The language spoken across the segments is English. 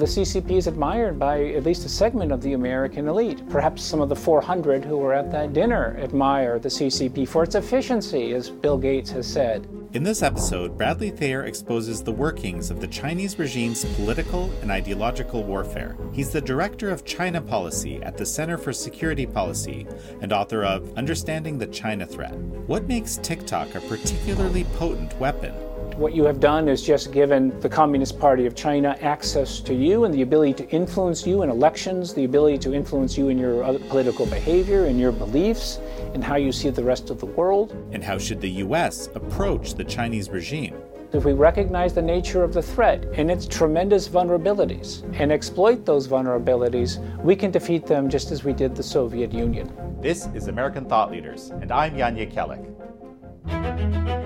The CCP is admired by at least a segment of the American elite. Perhaps some of the 400 who were at that dinner admire the CCP for its efficiency, as Bill Gates has said. In this episode, Bradley Thayer exposes the workings of the Chinese regime's political and ideological warfare. He's the director of China policy at the Center for Security Policy and author of Understanding the China Threat. What makes TikTok a particularly potent weapon? What you have done is just given the Communist Party of China access to you and the ability to influence you in elections, the ability to influence you in your political behavior and your beliefs, and how you see the rest of the world. And how should the U.S. approach the Chinese regime? If we recognize the nature of the threat and its tremendous vulnerabilities and exploit those vulnerabilities, we can defeat them just as we did the Soviet Union. This is American Thought Leaders, and I'm Jan Jekielek.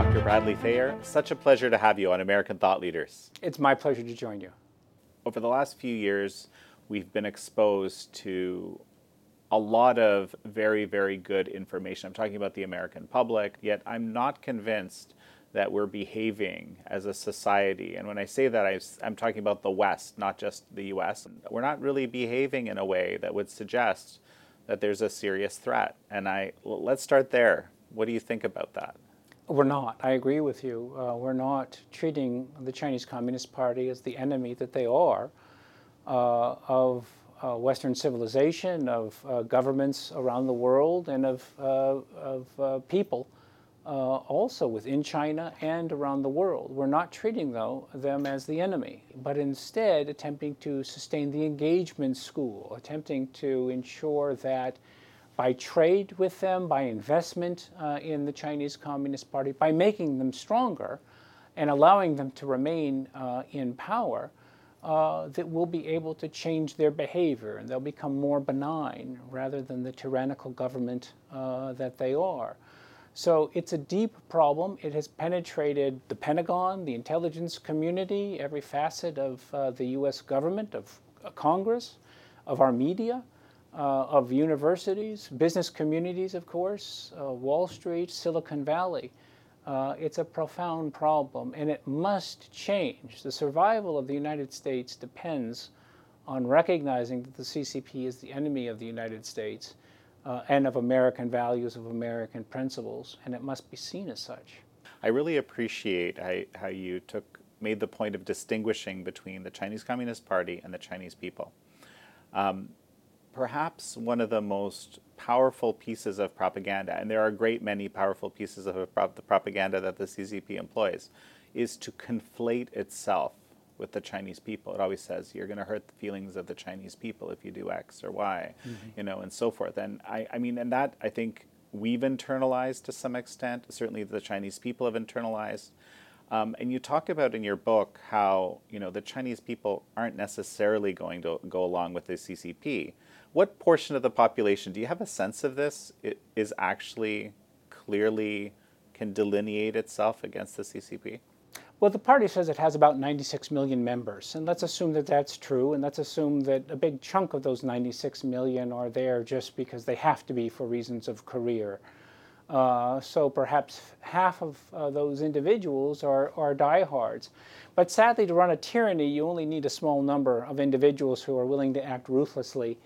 Dr. Bradley Thayer, such a pleasure to have you on American Thought Leaders. It's my pleasure to join you. Over the last few years, we've been exposed to a lot of very, very good information. I'm talking about the American public, yet I'm not convinced that we're behaving as a society. And when I say that, I'm talking about the West, not just the US. We're not really behaving in a way that would suggest that there's a serious threat. And I let's start there. What do you think about that? We're not. I agree with you. Uh, we're not treating the Chinese Communist Party as the enemy that they are uh, of uh, Western civilization, of uh, governments around the world, and of, uh, of uh, people also within China and around the world. We're not treating, though, them as the enemy, but instead attempting to sustain the engagement school, attempting to ensure that by trade with them, by investment uh, in the Chinese Communist Party, by making them stronger and allowing them to remain uh, in power, uh, that we'll be able to change their behavior and they'll become more benign rather than the tyrannical government uh, that they are. So it's a deep problem. It has penetrated the Pentagon, the intelligence community, every facet of uh, the US government, of uh, Congress, of our media of universities, business communities, of course, uh, Wall Street, Silicon Valley. Uh, it's a profound problem and it must change. The survival of the United States depends on recognizing that the CCP is the enemy of the United States uh, and of American values, of American principles, and it must be seen as such. I really appreciate how, how you took made the point of distinguishing between the Chinese Communist Party and the Chinese people. Um, perhaps one of the most powerful pieces of propaganda, and there are a great many powerful pieces of the propaganda that the CCP employs, is to conflate itself with the Chinese people. It always says you're going to hurt the feelings of the Chinese people if you do X or Y, mm-hmm. you know, and so forth. And I, I mean, and that I think we've internalized to some extent. Certainly, the Chinese people have internalized. Um, and you talk about in your book how you know the Chinese people aren't necessarily going to go along with the CCP what portion of the population, do you have a sense of this, it is actually clearly can delineate itself against the CCP? Well, the party says it has about 96 million members, and let's assume that that's true, and let's assume that a big chunk of those 96 million are there just because they have to be for reasons of career. Uh, so perhaps half of uh, those individuals are, are diehards. But sadly, to run a tyranny, you only need a small number of individuals who are willing to act ruthlessly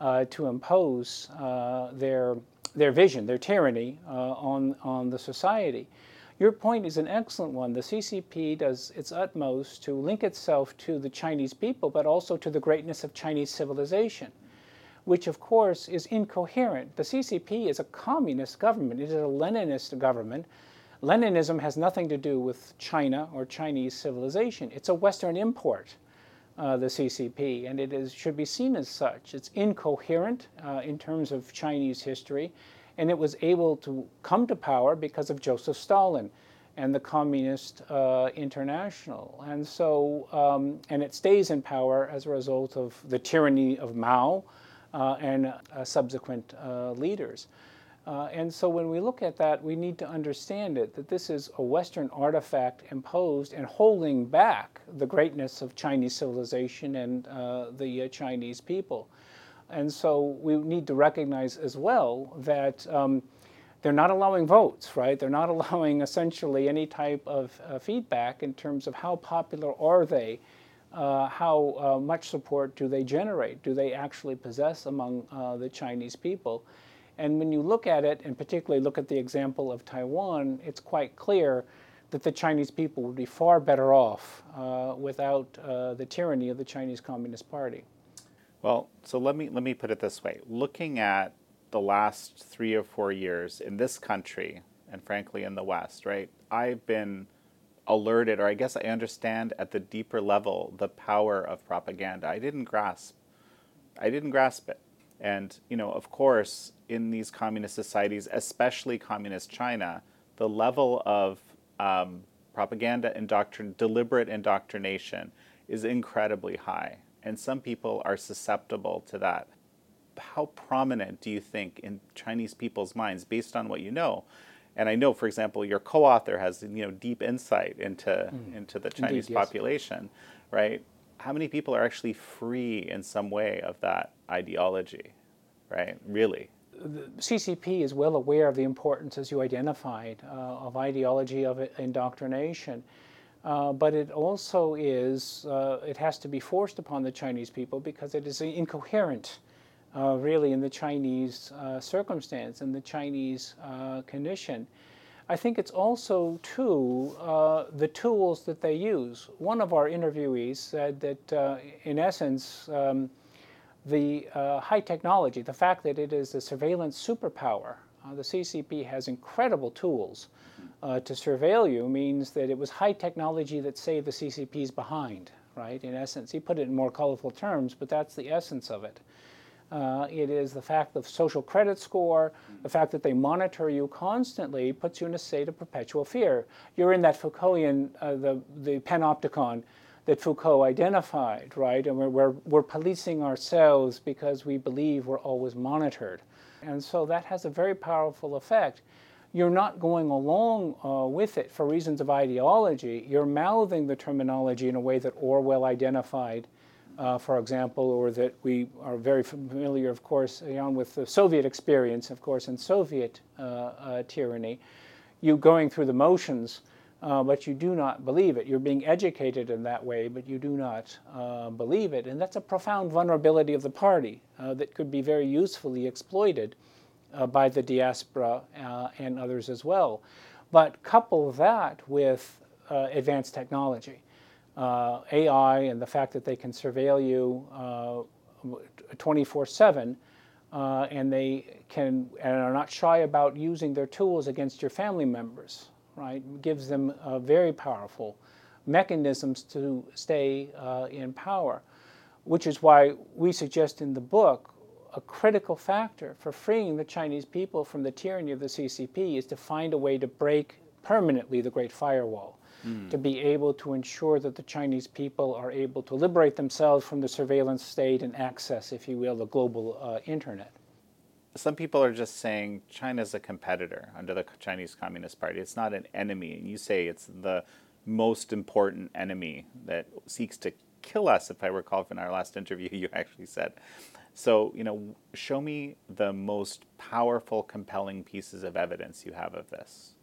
to impose uh, their, their vision, their tyranny uh, on, on the society. Your point is an excellent one. The CCP does its utmost to link itself to the Chinese people, but also to the greatness of Chinese civilization, which of course is incoherent. The CCP is a communist government, it is a Leninist government. Leninism has nothing to do with China or Chinese civilization, it's a Western import uh, the CCP, and it is, should be seen as such. It's incoherent uh, in terms of Chinese history, and it was able to come to power because of Joseph Stalin and the Communist uh, International. And so, um, and it stays in power as a result of the tyranny of Mao uh, and uh, subsequent leaders. Uh, and so when we look at that, we need to understand it that this is a Western artifact imposed and holding back the greatness of Chinese civilization and uh, the uh, Chinese people. And so we need to recognize as well that um, they're not allowing votes, right? They're not allowing essentially any type of uh, feedback in terms of how popular are they, uh, how uh, much support do they generate, do they actually possess among uh, the Chinese people. And when you look at it, and particularly look at the example of Taiwan, it's quite clear that the Chinese people would be far better off uh, without uh, the tyranny of the Chinese Communist Party. Well, so let me let me put it this way: looking at the last three or four years in this country, and frankly in the West, right? I've been alerted, or I guess I understand at the deeper level the power of propaganda. I didn't grasp, I didn't grasp it, and you know, of course, in these communist societies, especially communist China, the level of um, propaganda indoctrin- deliberate indoctrination is incredibly high, and some people are susceptible to that. How prominent do you think in Chinese people's minds, based on what you know? And I know, for example, your co-author has you know deep insight into mm. into the Chinese Indeed, population, yes. right? How many people are actually free in some way of that ideology, right? Really? the CCP is well aware of the importance, as you identified, uh, of ideology of indoctrination. Uh, but it also is, uh, it has to be forced upon the Chinese people because it is incoherent, uh, really, in the Chinese uh, circumstance, in the Chinese uh, condition. I think it's also, too, the tools that they use. One of our interviewees said that, in essence, um, the uh, high technology, the fact that it is a surveillance superpower, uh, the CCP has incredible tools uh, to surveil you, means that it was high technology that saved the CCP's behind, right? In essence, he put it in more colorful terms, but that's the essence of it. Uh, it is the fact of social credit score, the fact that they monitor you constantly puts you in a state of perpetual fear. You're in that Foucaultian, uh, the, the panopticon that Foucault identified, right? And we're, we're, we're policing ourselves because we believe we're always monitored. And so that has a very powerful effect. You're not going along uh, with it for reasons of ideology. You're mouthing the terminology in a way that Orwell identified, uh, for example, or that we are very familiar, of course, you with the Soviet experience, of course, and Soviet uh, uh tyranny. You going through the motions uh, but you do not believe it. You're being educated in that way, but you do not believe it. And that's a profound vulnerability of the party that could be very usefully exploited by the diaspora and others as well. But couple that with uh, advanced technology, AI, and the fact that they can surveil you 24 7. and they can and are not shy about using their tools against your family members right? Gives them uh, very powerful mechanisms to stay uh, in power, which is why we suggest in the book a critical factor for freeing the Chinese people from the tyranny of the CCP is to find a way to break permanently the Great Firewall. Mm. To be able to ensure that the Chinese people are able to liberate themselves from the surveillance state and access, if you will, the global uh, internet some people are just saying China's a competitor under the Chinese Communist Party. It's not an enemy. And you say it's the most important enemy that seeks to kill us, if I recall from our last interview, you actually said. So, you know, show me the most powerful, compelling pieces of evidence you have of this.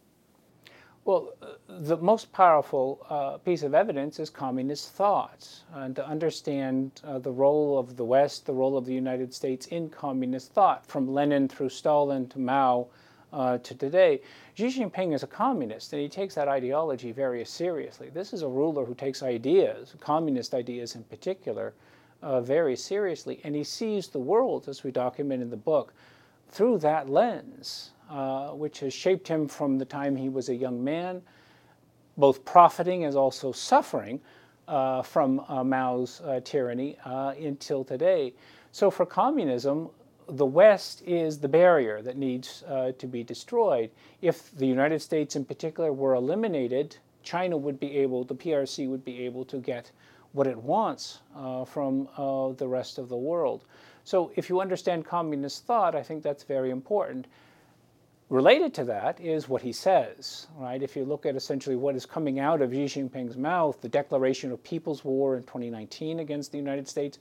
Well, the most powerful uh, piece of evidence is communist thought, and to understand uh, the role of the West, the role of the United States in communist thought, from Lenin through Stalin to Mao uh, to today. Xi Jinping is a communist, and he takes that ideology very seriously. This is a ruler who takes ideas, communist ideas in particular, uh, very seriously, and he sees the world, as we document in the book, through that lens. Uh, which has shaped him from the time he was a young man, both profiting as also suffering uh, from uh, Mao's uh, tyranny uh, until today. So for communism, the West is the barrier that needs to be destroyed. If the United States in particular were eliminated, China would be able, the PRC would be able to get what it wants from the rest of the world. So if you understand communist thought, I think that's very important. Related to that is what he says, right? If you look at essentially what is coming out of Xi Jinping's mouth, the declaration of people's war in 2019 against the United States,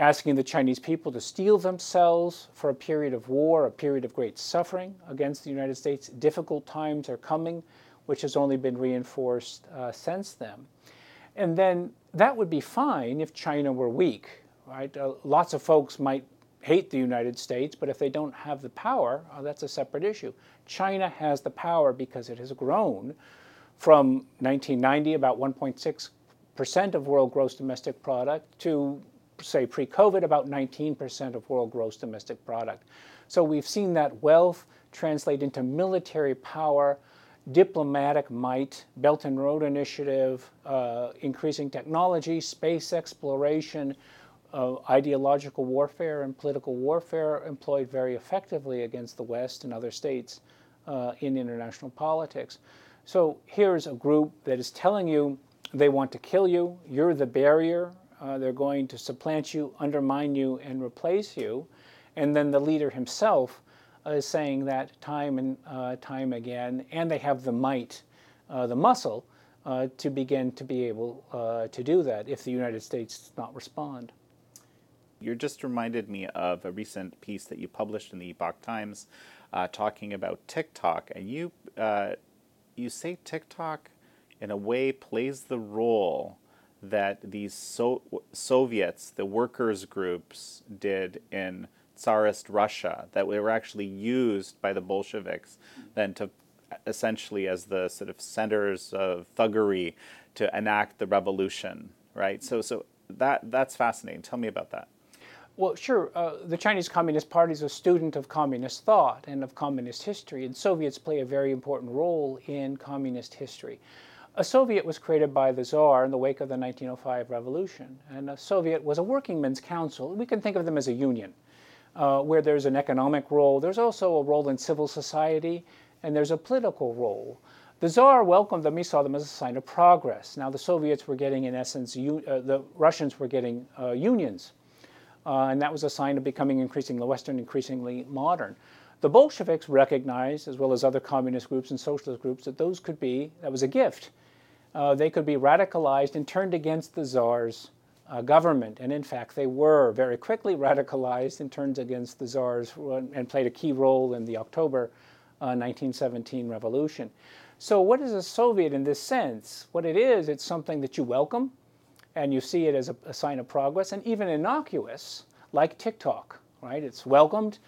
asking the Chinese people to steel themselves for a period of war, a period of great suffering against the United States. Difficult times are coming, which has only been reinforced uh, since then. And then that would be fine if China were weak, right? Uh, lots of folks might hate the United States, but if they don't have the power, uh, that's a separate issue. China has the power because it has grown from 1990, about 1.6 percent of world gross domestic product, to say pre COVID, about 19% of world gross domestic product. So we've seen that wealth translate into military power, diplomatic might, Belt and Road Initiative, uh, increasing technology, space exploration, uh, ideological warfare, and political warfare employed very effectively against the West and other states uh, in international politics. So here's a group that is telling you they want to kill you, you're the barrier, uh, they're going to supplant you, undermine you, and replace you. And then the leader himself uh, is saying that time and uh, time again, and they have the might, uh, the muscle, to begin to be able to do that if the United States does not respond. You just reminded me of a recent piece that you published in the Epoch Times uh, talking about TikTok, and you uh, you say TikTok in a way plays the role that these so- Soviets, the workers' groups, did in Tsarist Russia, that were actually used by the Bolsheviks then to essentially as the sort of centers of thuggery to enact the revolution, right? So, so that that's fascinating. Tell me about that. Well, sure. Uh, the Chinese Communist Party is a student of communist thought and of communist history, and Soviets play a very important role in communist history. A Soviet was created by the Tsar in the wake of the 1905 revolution, and a Soviet was a workingmen's council. We can think of them as a union, uh, where there's an economic role, there's also a role in civil society, and there's a political role. The Tsar welcomed them, he saw them as a sign of progress. Now, the Soviets were getting, in essence, uh, the Russians were getting uh, unions, uh, and that was a sign of becoming increasingly Western, increasingly modern. The Bolsheviks recognized, as well as other communist groups and socialist groups, that those could be, that was a gift uh, they could be radicalized and turned against the czar's uh, government. And in fact, they were very quickly radicalized and turned against the czars and played a key role in the October uh, 1917 revolution. So, what is a Soviet in this sense? What it is, it's something that you welcome and you see it as a, a sign of progress and even innocuous, like TikTok, right? It's welcomed.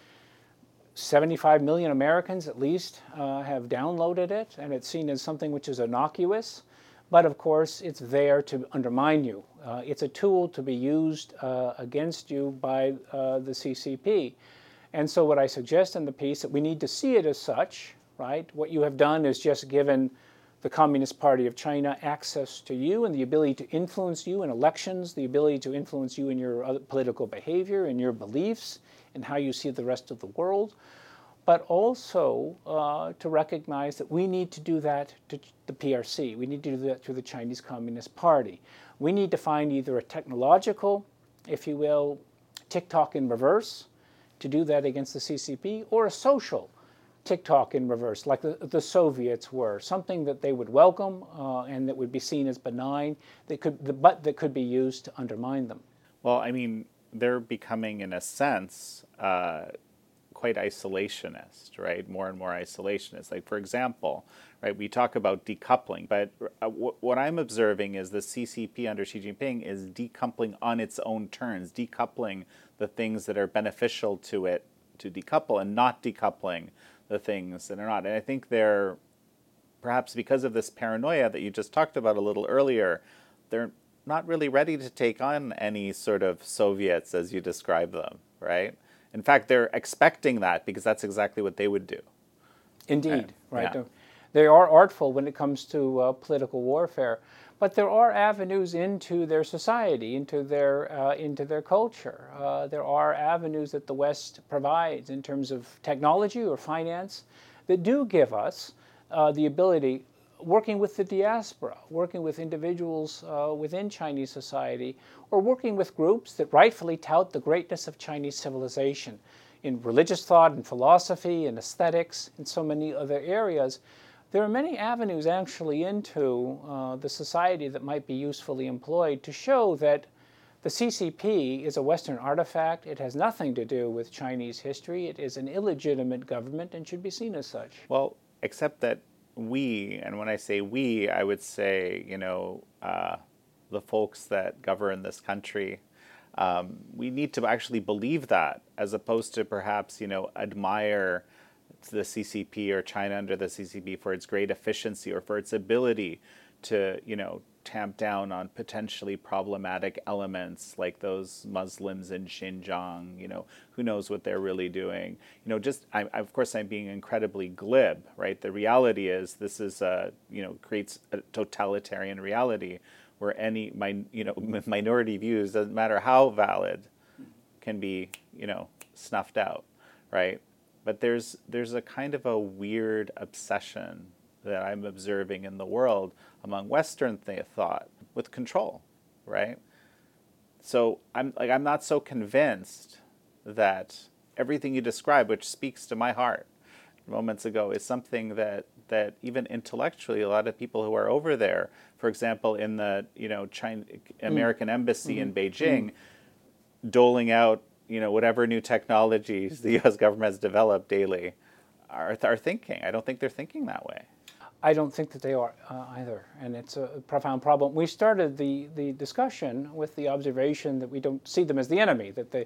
75 million Americans at least uh, have downloaded it, and it's seen as something which is innocuous. But of course, it's there to undermine you. Uh, it's a tool to be used uh, against you by uh, the CCP. And so, what I suggest in the piece that we need to see it as such, right? What you have done is just given the Communist Party of China access to you and the ability to influence you in elections, the ability to influence you in your political behavior, in your beliefs, and how you see the rest of the world but also uh, to recognize that we need to do that to the PRC. We need to do that to the Chinese Communist Party. We need to find either a technological, if you will, TikTok in reverse to do that against the CCP, or a social TikTok in reverse, like the, the Soviets were, something that they would welcome uh, and that would be seen as benign, that could, but that could be used to undermine them. Well, I mean, they're becoming, in a sense, uh, quite isolationist, right? More and more isolationist. Like, for example, right, we talk about decoupling, but uh, w- what I'm observing is the CCP under Xi Jinping is decoupling on its own terms, decoupling the things that are beneficial to it to decouple and not decoupling the things that are not. And I think they're perhaps because of this paranoia that you just talked about a little earlier, they're not really ready to take on any sort of Soviets as you describe them, right? In fact, they're expecting that because that's exactly what they would do. Indeed, right. Yeah. They are artful when it comes to uh, political warfare, but there are avenues into their society, into their uh, into their culture. Uh, there are avenues that the West provides in terms of technology or finance that do give us uh, the ability working with the diaspora, working with individuals uh, within Chinese society, or working with groups that rightfully tout the greatness of Chinese civilization in religious thought and philosophy and aesthetics and so many other areas. There are many avenues actually into uh, the society that might be usefully employed to show that The CCP is a Western artifact. It has nothing to do with Chinese history. It is an illegitimate government and should be seen as such. Well, except that we, and when I say we, I would say, you know, uh, the folks that govern this country, um, we need to actually believe that as opposed to perhaps, you know, admire the CCP or China under the CCP for its great efficiency or for its ability to, you know, tamp down on potentially problematic elements like those Muslims in Xinjiang. You know, who knows what they're really doing? You know, just I, of course I'm being incredibly glib, right? The reality is this is a you know creates a totalitarian reality where any my you know minority views doesn't matter how valid can be you know snuffed out, right? But there's there's a kind of a weird obsession that I'm observing in the world among Western th- thought with control, right? So I'm like I'm not so convinced that everything you describe, which speaks to my heart moments ago, is something that that even intellectually, a lot of people who are over there, for example, in the you know China American mm. embassy mm-hmm. in Beijing, mm. doling out you know whatever new technologies the U.S. government has developed daily, are are thinking. I don't think they're thinking that way. I don't think that they are uh, either, and it's a profound problem. We started the, the discussion with the observation that we don't see them as the enemy, that the,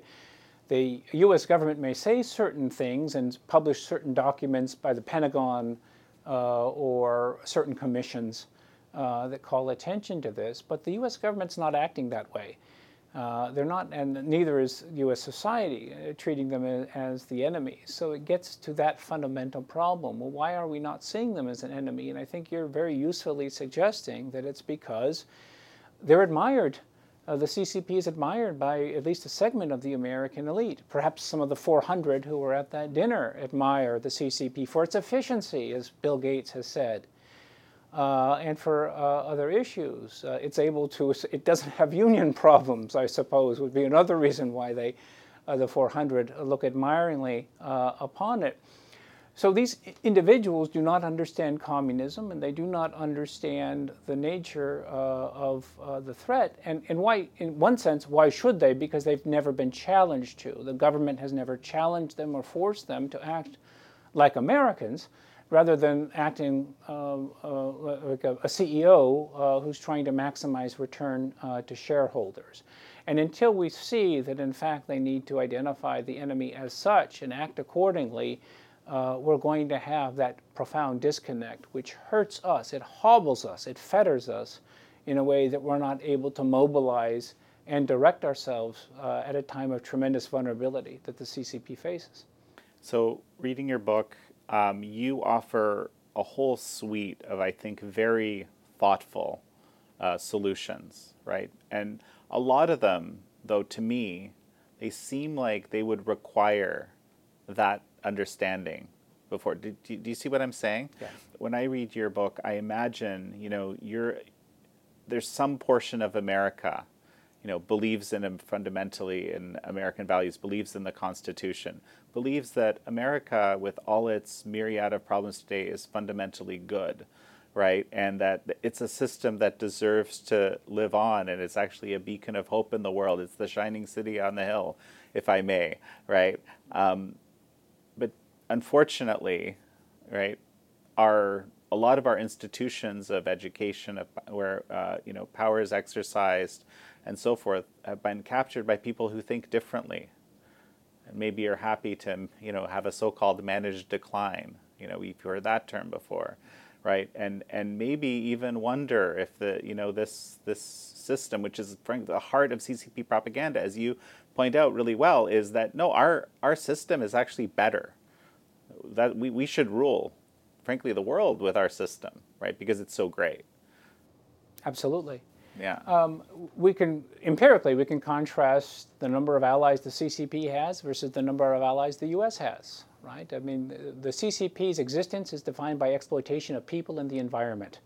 the U.S. government may say certain things and publish certain documents by the Pentagon uh, or certain commissions uh, that call attention to this, but the U.S. government's not acting that way. Uh, they're not, and neither is U.S. society, uh, treating them as, as, the enemy. So it gets to that fundamental problem. Well, why are we not seeing them as an enemy? And I think you're very usefully suggesting that it's because they're admired. Uh, the CCP is admired by at least a segment of the American elite. Perhaps some of the 400 who were at that dinner admire the CCP for its efficiency, as Bill Gates has said uh, and for uh, other issues. Uh, it's able to, it doesn't have union problems, I suppose, would be another reason why they, uh, the 400, look admiringly uh, upon it. So these individuals do not understand communism and they do not understand the nature uh, of the threat. And, and why, in one sense, why should they? Because they've never been challenged to. The government has never challenged them or forced them to act like Americans rather than acting uh, uh, like a, a CEO uh, who's trying to maximize return uh, to shareholders. And until we see that, in fact, they need to identify the enemy as such and act accordingly, uh, we're going to have that profound disconnect, which hurts us, it hobbles us, it fetters us in a way that we're not able to mobilize and direct ourselves uh, at a time of tremendous vulnerability that the CCP faces. So, reading your book, um, you offer a whole suite of, I think, very thoughtful uh, solutions, right? And a lot of them, though, to me, they seem like they would require that understanding before. Do, do, do you see what I'm saying? Yeah. When I read your book, I imagine, you know, you're, there's some portion of America you know, believes in fundamentally in American values, believes in the Constitution, believes that America, with all its myriad of problems today, is fundamentally good, right? And that it's a system that deserves to live on, and it's actually a beacon of hope in the world. It's the shining city on the hill, if I may, right? Um, but unfortunately, right, our a lot of our institutions of education, of, where uh, you know power is exercised and so forth have been captured by people who think differently and maybe are happy to you know have a so-called managed decline. You know we've heard that term before right? And and maybe even wonder if the you know this this system which is frankly the heart of CCP propaganda as you point out really well is that no our our system is actually better. That we, we should rule frankly the world with our system right? Because it's so great. Absolutely yeah. Um, we can empirically we can contrast the number of allies the CCP has versus the number of allies the U.S. has. Right. I mean, the CCP's existence is defined by exploitation of people and the environment.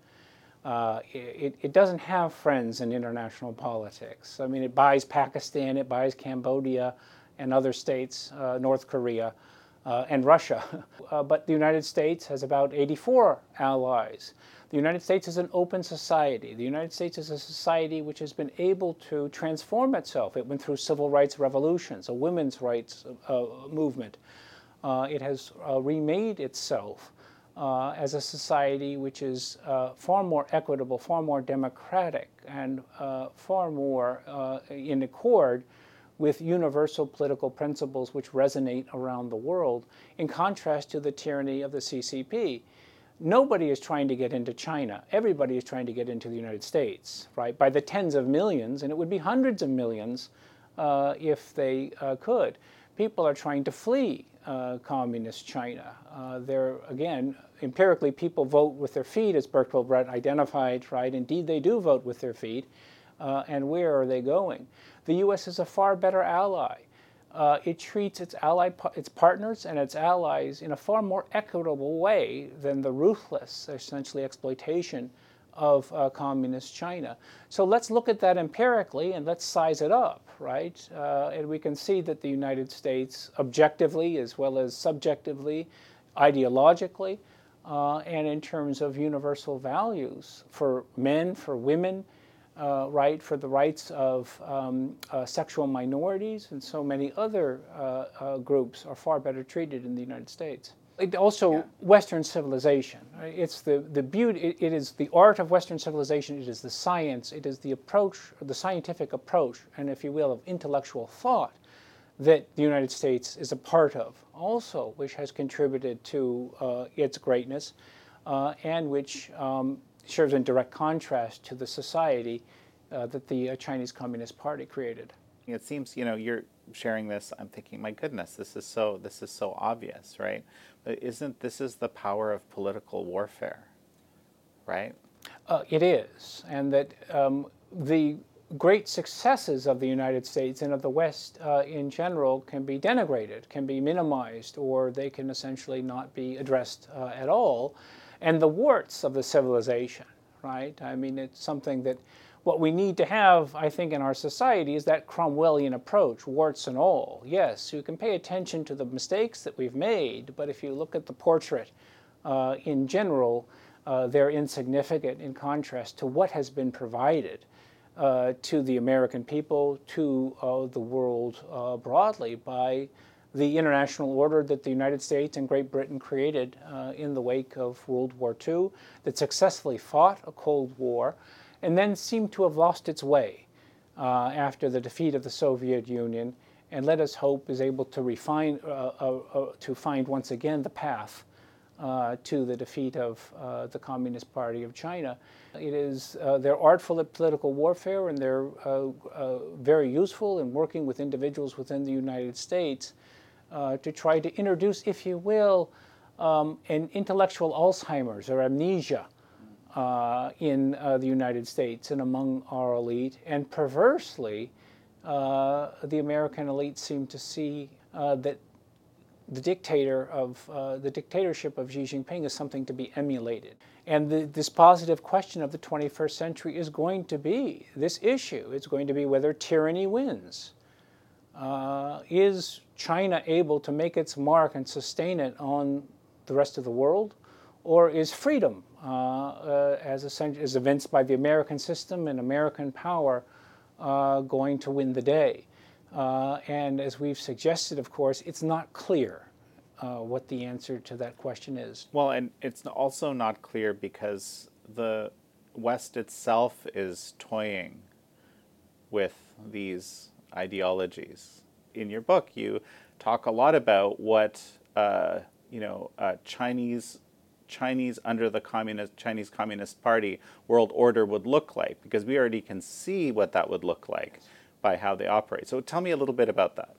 Uh, it, it doesn't have friends in international politics. I mean, it buys Pakistan, it buys Cambodia, and other states, uh, North Korea. Uh, and Russia. Uh, but the United States has about 84 allies. The United States is an open society. The United States is a society which has been able to transform itself. It went through civil rights revolutions, a women's rights uh, movement. Uh, it has uh, remade itself uh, as a society which is uh, far more equitable, far more democratic, and far more in accord with universal political principles which resonate around the world, in contrast to the tyranny of the CCP. Nobody is trying to get into China. Everybody is trying to get into the United States, right? By the tens of millions, and it would be hundreds of millions uh, if they uh, could. People are trying to flee uh, communist China. Uh, they're, again, empirically, people vote with their feet, as Bertolt Brecht identified, right? Indeed, they do vote with their feet. Uh, and where are they going? The U.S. is a far better ally. Uh, it treats its allied, its partners and its allies in a far more equitable way than the ruthless, essentially, exploitation of uh, communist China. So let's look at that empirically and let's size it up, right? Uh, and we can see that the United States, objectively as well as subjectively, ideologically, uh, and in terms of universal values for men, for women, uh, right for the rights of um, uh, sexual minorities and so many other uh, uh groups are far better treated in the United States. It also yeah. Western civilization. It's the, the beauty. It, it is the art of Western civilization. It is the science. It is the approach, the scientific approach, and if you will, of intellectual thought that the United States is a part of, also, which has contributed to uh, its greatness, uh, and which um, serves in direct contrast to the society uh, that the uh, Chinese Communist Party created. It seems, you know, you're sharing this. I'm thinking, my goodness, this is so this is so obvious, right? But isn't this is the power of political warfare, right? Uh, it is, and that um, the great successes of the United States and of the West uh, in general can be denigrated, can be minimized, or they can essentially not be addressed uh, at all and the warts of the civilization, right? I mean, it's something that what we need to have, I think, in our society is that Cromwellian approach, warts and all. Yes, you can pay attention to the mistakes that we've made, but if you look at the portrait uh, in general, uh, they're insignificant in contrast to what has been provided uh, to the American people, to uh, the world uh, broadly by the international order that the United States and Great Britain created uh, in the wake of World War II, that successfully fought a Cold War, and then seemed to have lost its way uh, after the defeat of the Soviet Union, and let us hope is able to refine, uh, uh, uh to find once again the path uh, to the defeat of the Communist Party of China. It is, they're artful at political warfare, and they're very useful in working with individuals within the United States uh, to try to introduce, if you will, um, an intellectual Alzheimer's or amnesia uh, in uh, the United States and among our elite. And perversely, uh, the American elite seem to see uh, that the dictator of uh, the dictatorship of Xi Jinping is something to be emulated. And the, this positive question of the 21st century is going to be this issue. It's going to be whether tyranny wins. Uh, is China able to make its mark and sustain it on the rest of the world? Or is freedom, uh, uh, as, as evinced by the American system and American power, uh, going to win the day? Uh, and as we've suggested, of course, it's not clear uh, what the answer to that question is. Well, and it's also not clear because the West itself is toying with these ideologies. In your book, you talk a lot about what uh, you know uh, Chinese Chinese under the communist Chinese Communist Party world order would look like, because we already can see what that would look like by how they operate. So tell me a little bit about that.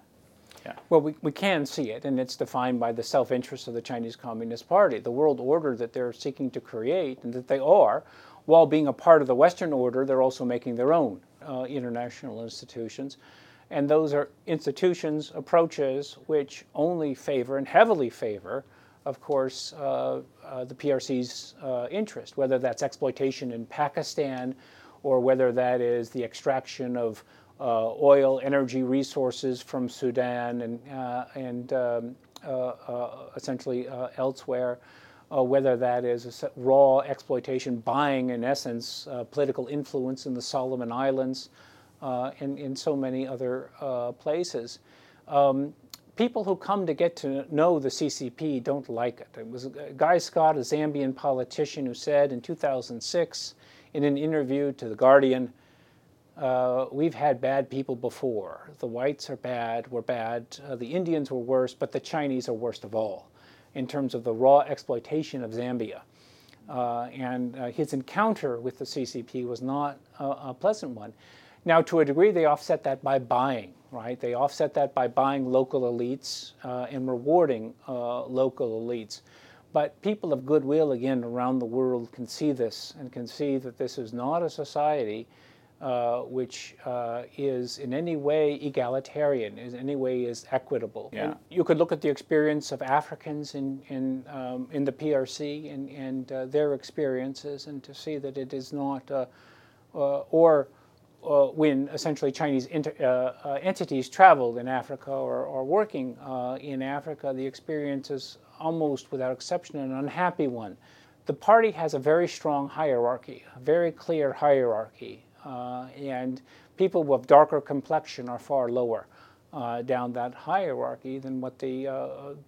Yeah. Well, we, we can see it, and it's defined by the self interest of the Chinese Communist Party. The world order that they're seeking to create, and that they are, while being a part of the Western order, they're also making their own uh, international institutions. And those are institutions, approaches which only favor and heavily favor, of course, uh, uh, the PRC's uh, interest, whether that's exploitation in Pakistan or whether that is the extraction of uh, oil, energy resources from Sudan and, uh, and um, essentially elsewhere. Uh, whether that is raw exploitation, buying in essence uh, political influence in the Solomon Islands uh, and in so many other places. Um, people who come to get to know the CCP don't like it. It was Guy Scott, a Zambian politician, who said in 2006 in an interview to The Guardian, uh, we've had bad people before. The whites are bad, we're bad. Uh, the Indians were worse, but the Chinese are worst of all in terms of the raw exploitation of Zambia. Uh, and uh, his encounter with the CCP was not a, a pleasant one. Now, to a degree, they offset that by buying right? They offset that by buying local elites uh, and rewarding uh, local elites. But people of goodwill, again, around the world can see this and can see that this is not a society uh, which uh, is in any way egalitarian, in any way is equitable. Yeah. you could look at the experience of Africans in, in, um, in the PRC and, and uh, their experiences and to see that it is not, uh, or uh, when essentially Chinese inter, uh, uh, entities traveled in Africa or, or working uh, in Africa, the experience is almost without exception an unhappy one. The party has a very strong hierarchy, a very clear hierarchy, uh, and people with darker complexion are far lower. Uh, down that hierarchy than what the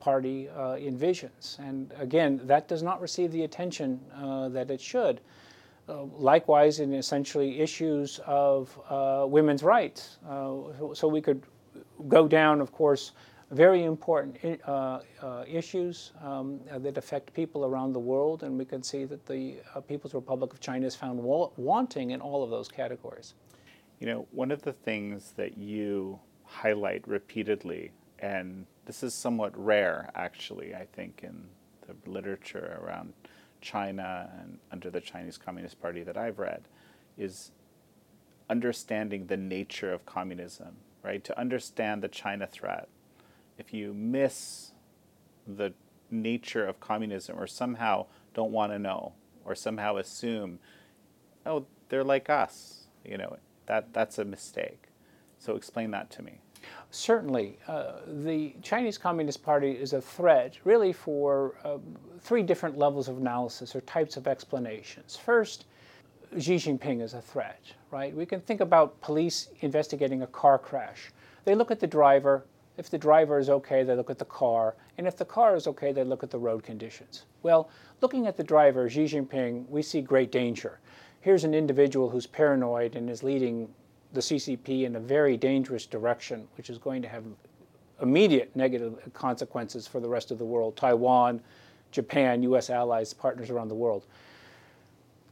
party envisions. And again, that does not receive the attention that it should. Uh, likewise, in essentially issues of uh, women's rights. Uh, so we could go down, of course, very important uh, issues um, that affect people around the world, and we can see that the People's Republic of China is found wa- wanting in all of those categories. You know, one of the things that you highlight repeatedly, and this is somewhat rare actually, I think, in the literature around China and under the Chinese Communist Party that I've read is understanding the nature of communism, right? To understand the China threat, if you miss the nature of communism or somehow don't want to know or somehow assume, oh, they're like us, you know, that, that's a mistake. So explain that to me. Certainly. Uh, the Chinese Communist Party is a threat really for uh, three different levels of analysis or types of explanations. First, Xi Jinping is a threat, right? We can think about police investigating a car crash. They look at the driver. If the driver is okay, they look at the car. And if the car is okay, they look at the road conditions. Well, looking at the driver, Xi Jinping, we see great danger. Here's an individual who's paranoid and is leading the CCP in a very dangerous direction, which is going to have immediate negative consequences for the rest of the world Taiwan, Japan, US allies, partners around the world.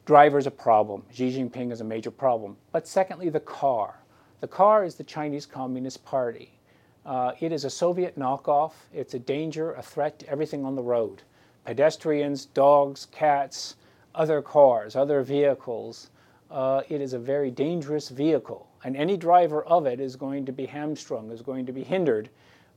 Driver is a problem. Xi Jinping is a major problem. But secondly, the car. The car is the Chinese Communist Party. Uh, it is a Soviet knockoff. It's a danger, a threat to everything on the road pedestrians, dogs, cats, other cars, other vehicles uh, it is a very dangerous vehicle, and any driver of it is going to be hamstrung, is going to be hindered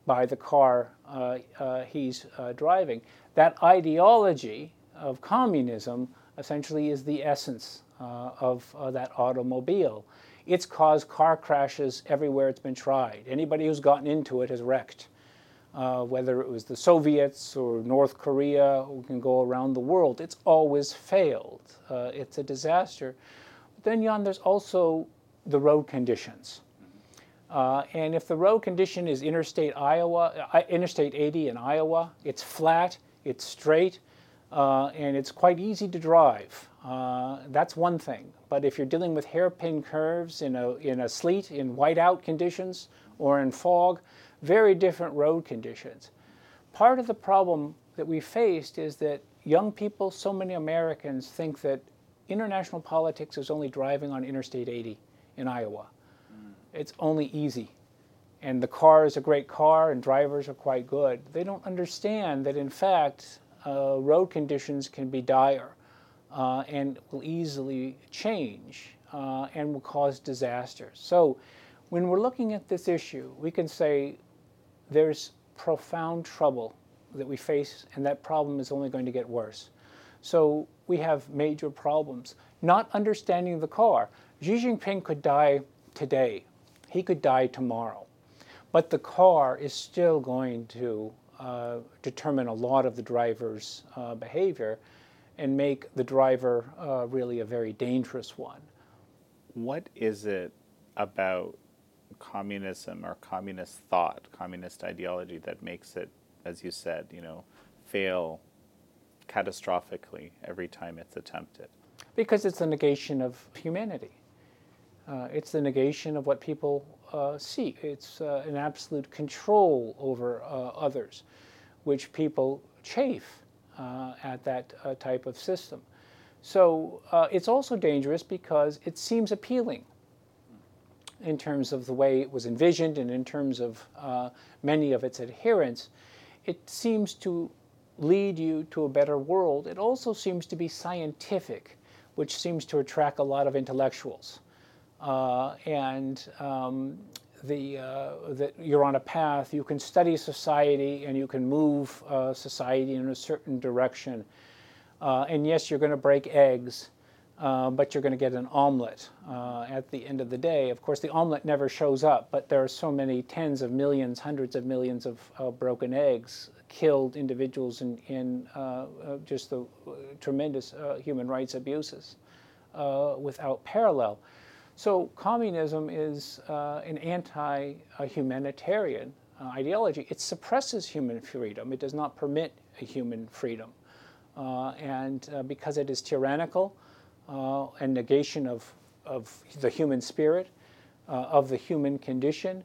by the car uh, uh, he's uh, driving. That ideology of communism essentially is the essence uh, of uh, that automobile. It's caused car crashes everywhere it's been tried. Anybody who's gotten into it has wrecked. whether it was the Soviets or North Korea, who can go around the world, it's always failed. it's a disaster then, Jan, there's also the road conditions. Uh, and if the road condition is Interstate Iowa, uh, Interstate 80 in Iowa, it's flat, it's straight, uh, and it's quite easy to drive. Uh, that's one thing. But if you're dealing with hairpin curves in a, in a sleet, in whiteout conditions, or in fog, very different road conditions. Part of the problem that we faced is that young people, so many Americans, think that international politics is only driving on Interstate 80 in Iowa. Mm. It's only easy. And the car is a great car and drivers are quite good. They don't understand that, in fact, uh, road conditions can be dire uh, and will easily change uh, and will cause disasters. So, when we're looking at this issue, we can say there's profound trouble that we face, and that problem is only going to get worse. So we have major problems. Not understanding the car. Xi Jinping could die today. He could die tomorrow. But the car is still going to uh, determine a lot of the driver's uh, behavior and make the driver uh, really a very dangerous one. What is it about communism or communist thought, communist ideology that makes it, as you said, you know, fail catastrophically every time it's attempted? Because it's the negation of humanity. Uh, it's the negation of what people uh, seek. It's uh, an absolute control over uh, others, which people chafe uh, at that uh, type of system. So it's also dangerous because it seems appealing in terms of the way it was envisioned and in terms of many of its adherents. It seems to lead you to a better world. It also seems to be scientific, which seems to attract a lot of intellectuals. Uh, and um, the, uh, that you're on a path, you can study society and you can move uh, society in a certain direction. Uh, and yes, you're going to break eggs, uh, but you're going to get an omelet uh, at the end of the day. Of course, the omelet never shows up, but there are so many tens of millions, hundreds of millions of broken eggs, killed individuals in, in just the tremendous human rights abuses without parallel. So communism is uh, an anti-humanitarian uh, ideology. It suppresses human freedom. It does not permit a human freedom. Uh, and uh, because it is tyrannical uh, and negation of, of the human spirit, uh, of the human condition,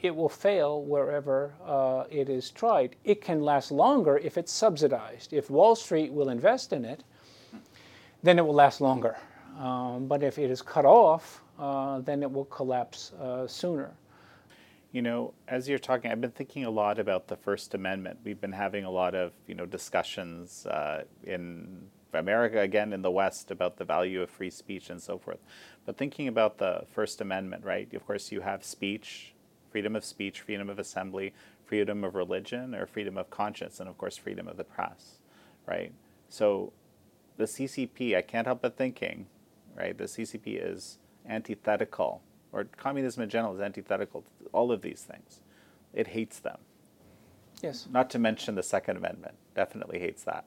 it will fail wherever it is tried. It can last longer if it's subsidized. If Wall Street will invest in it, then it will last longer. Um, but if it is cut off, uh, then it will collapse uh, sooner. You know, as you're talking, I've been thinking a lot about the First Amendment. We've been having a lot of, you know, discussions uh, in America, again, in the West, about the value of free speech and so forth. But thinking about the First Amendment, right? Of course, you have speech, freedom of speech, freedom of assembly, freedom of religion, or freedom of conscience, and of course, freedom of the press, right? So the CCP, I can't help but thinking, right? The CCP is antithetical, or communism in general is antithetical to all of these things. It hates them. Yes. Not to mention the Second Amendment. Definitely hates that.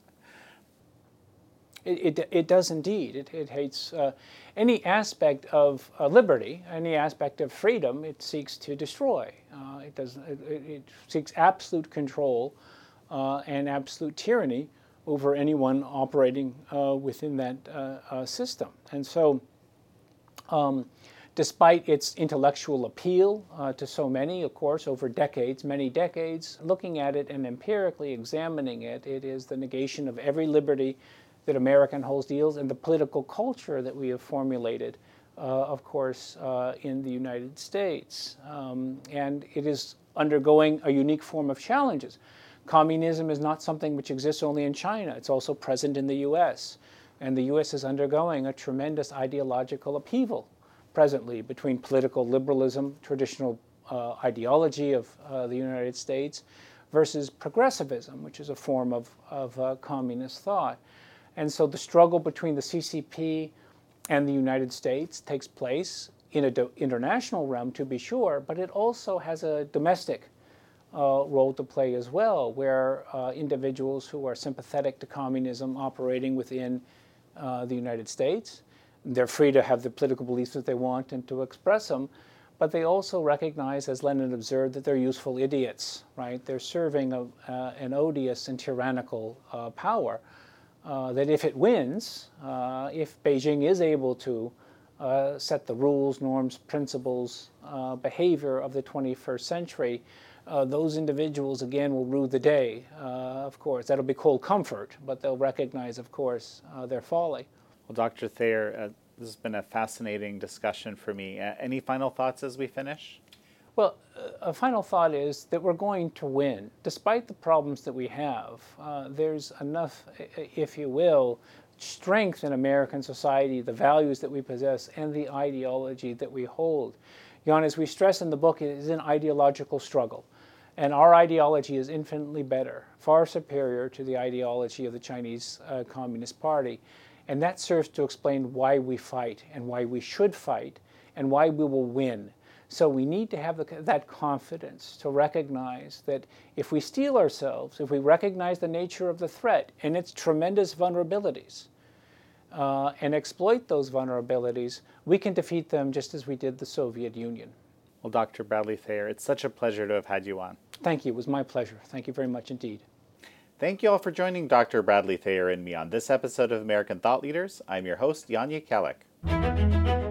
It, it, it does indeed. It, it hates uh, any aspect of uh, liberty, any aspect of freedom, it seeks to destroy. Uh, it, does, it, it, seeks absolute control uh, and absolute tyranny over anyone operating uh, within that uh, system. And so um, despite its intellectual appeal uh, to so many, of course, over decades, many decades, looking at it and empirically examining it, it is the negation of every liberty that American holds deals and the political culture that we have formulated, uh, of course, uh, in the United States. Um, and it is undergoing a unique form of challenges. Communism is not something which exists only in China, it's also present in the US. And the U.S. is undergoing a tremendous ideological upheaval presently between political liberalism, traditional uh, ideology of uh, the United States, versus progressivism, which is a form of, of uh, communist thought. And so the struggle between the CCP and the United States takes place in an international realm, to be sure, but it also has a domestic uh, role to play as well, where uh, individuals who are sympathetic to communism operating within uh, the United States. They're free to have the political beliefs that they want and to express them, but they also recognize, as Lenin observed, that they're useful idiots, right? They're serving a, uh, an odious and tyrannical uh, power. Uh, that if it wins, uh, if Beijing is able to uh, set the rules, norms, principles, behavior of the 21st century, uh, those individuals again will rue the day, uh, of course. That'll be called comfort, but they'll recognize, of course, uh, their folly. Well, Dr. Thayer, uh, this has been a fascinating discussion for me. Uh, any final thoughts as we finish? Well, a final thought is that we're going to win. Despite the problems that we have, there's enough, if you will, strength in American society, the values that we possess, and the ideology that we hold. Jan, as we stress in the book, it is an ideological struggle. And our ideology is infinitely better, far superior to the ideology of the Chinese uh, Communist Party. And that serves to explain why we fight and why we should fight and why we will win. So we need to have the, that confidence to recognize that if we steel ourselves, if we recognize the nature of the threat and its tremendous vulnerabilities, uh, and exploit those vulnerabilities, we can defeat them just as we did the Soviet Union. Well, Dr. Bradley Thayer, it's such a pleasure to have had you on. Thank you. It was my pleasure. Thank you very much indeed. Thank you all for joining Dr. Bradley Thayer and me on this episode of American Thought Leaders. I'm your host, Jan Jekielek.